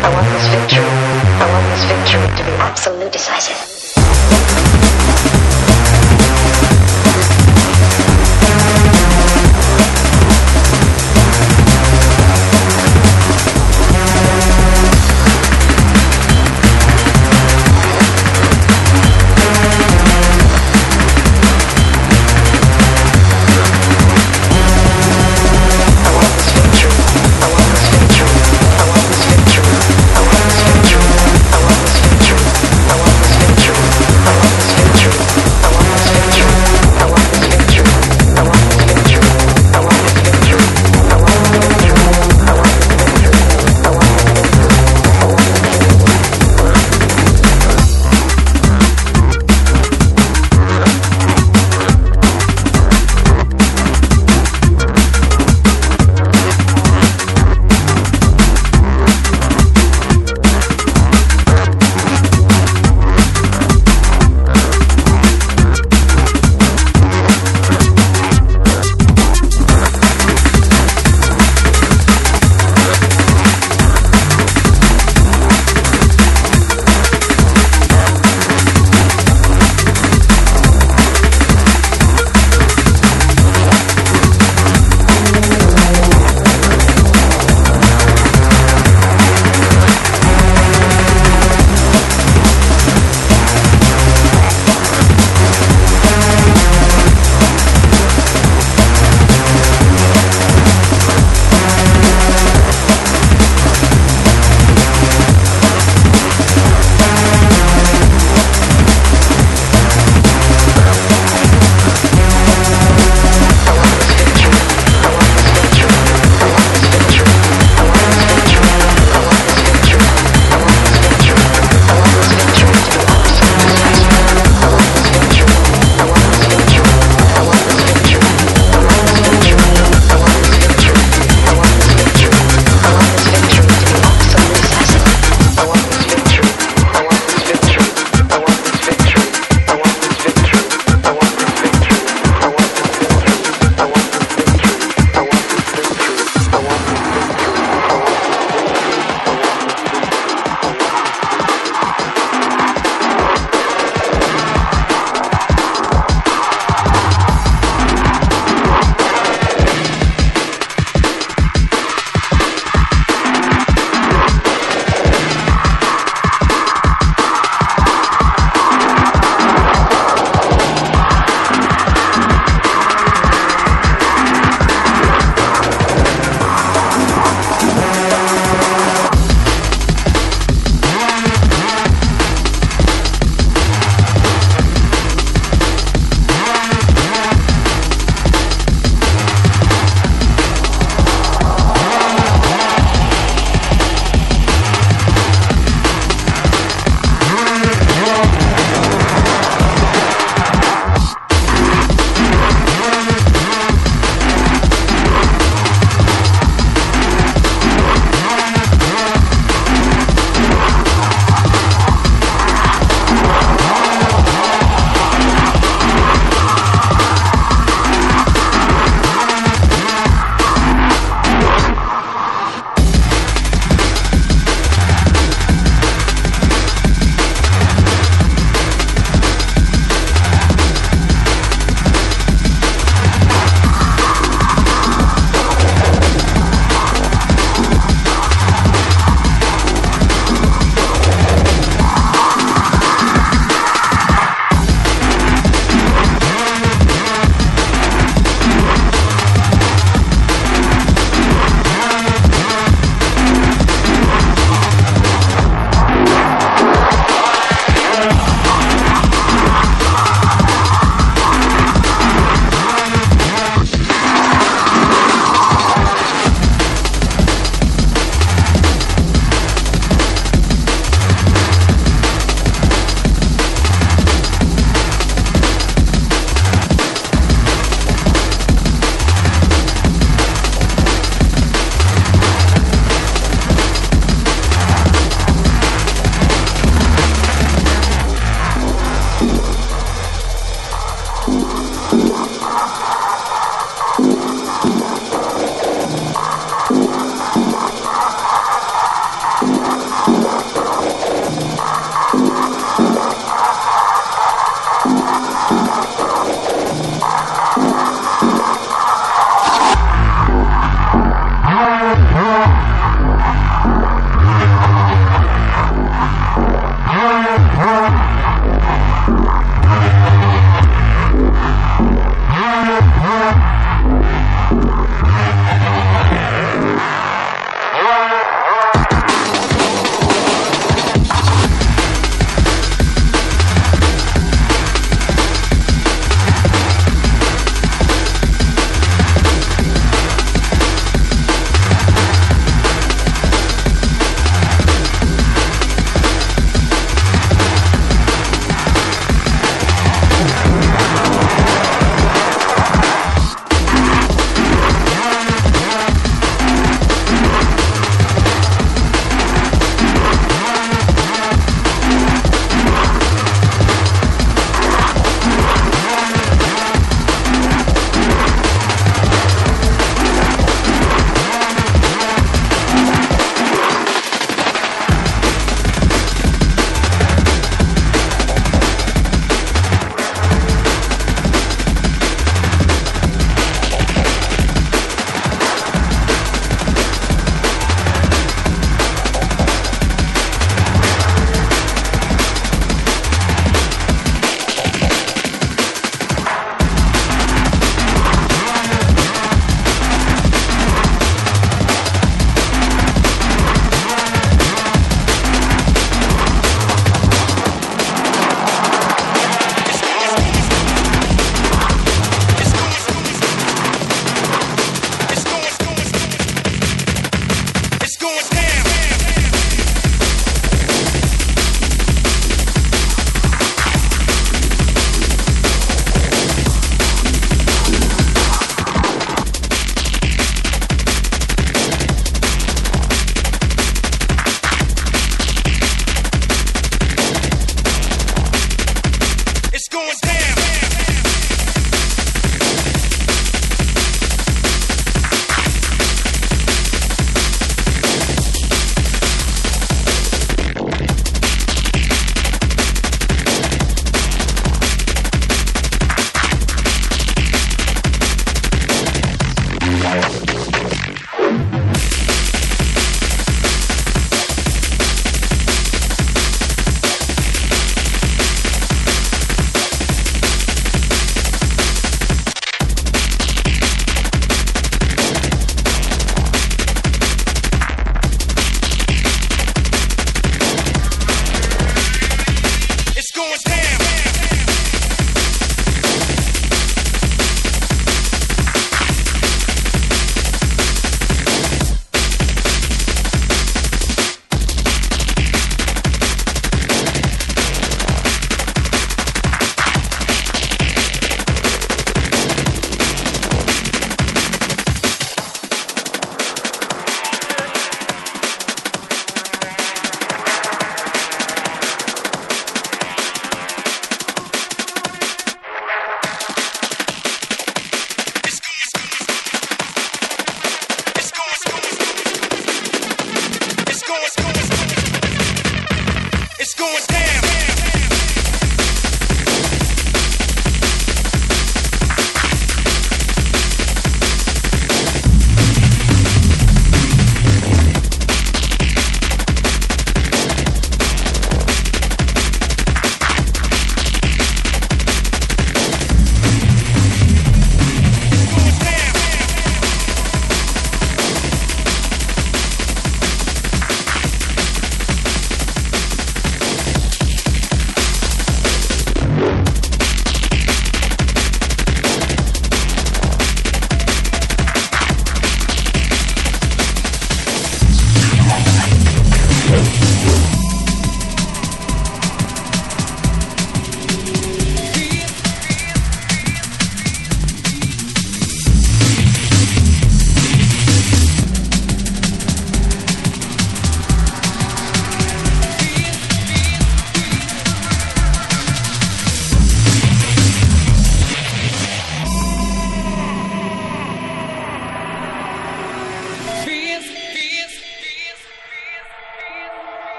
I want this victory. I want this victory to be absolute decisive.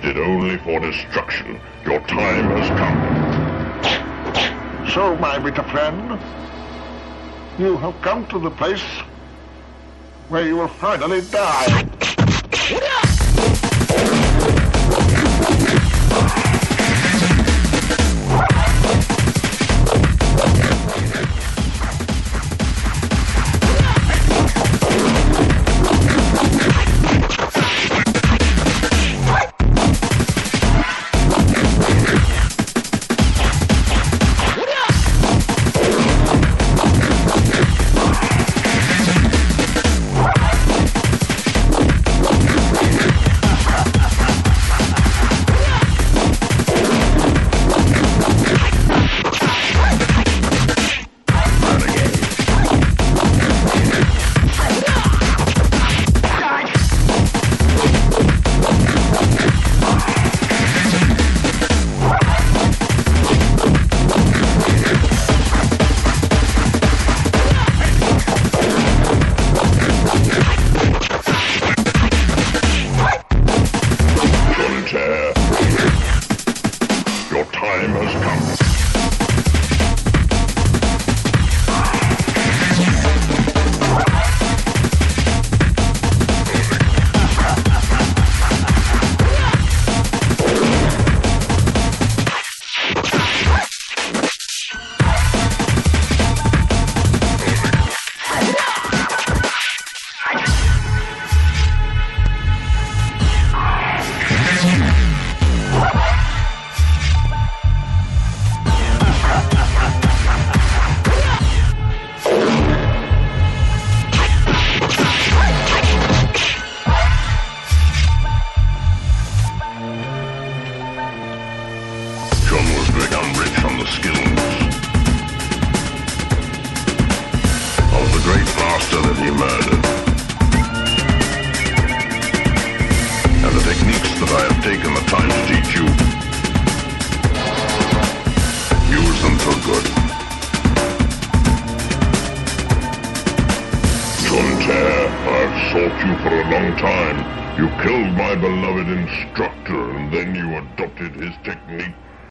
created only for destruction. Your time has come. So, my bitter friend, you have come to the place where you will finally die.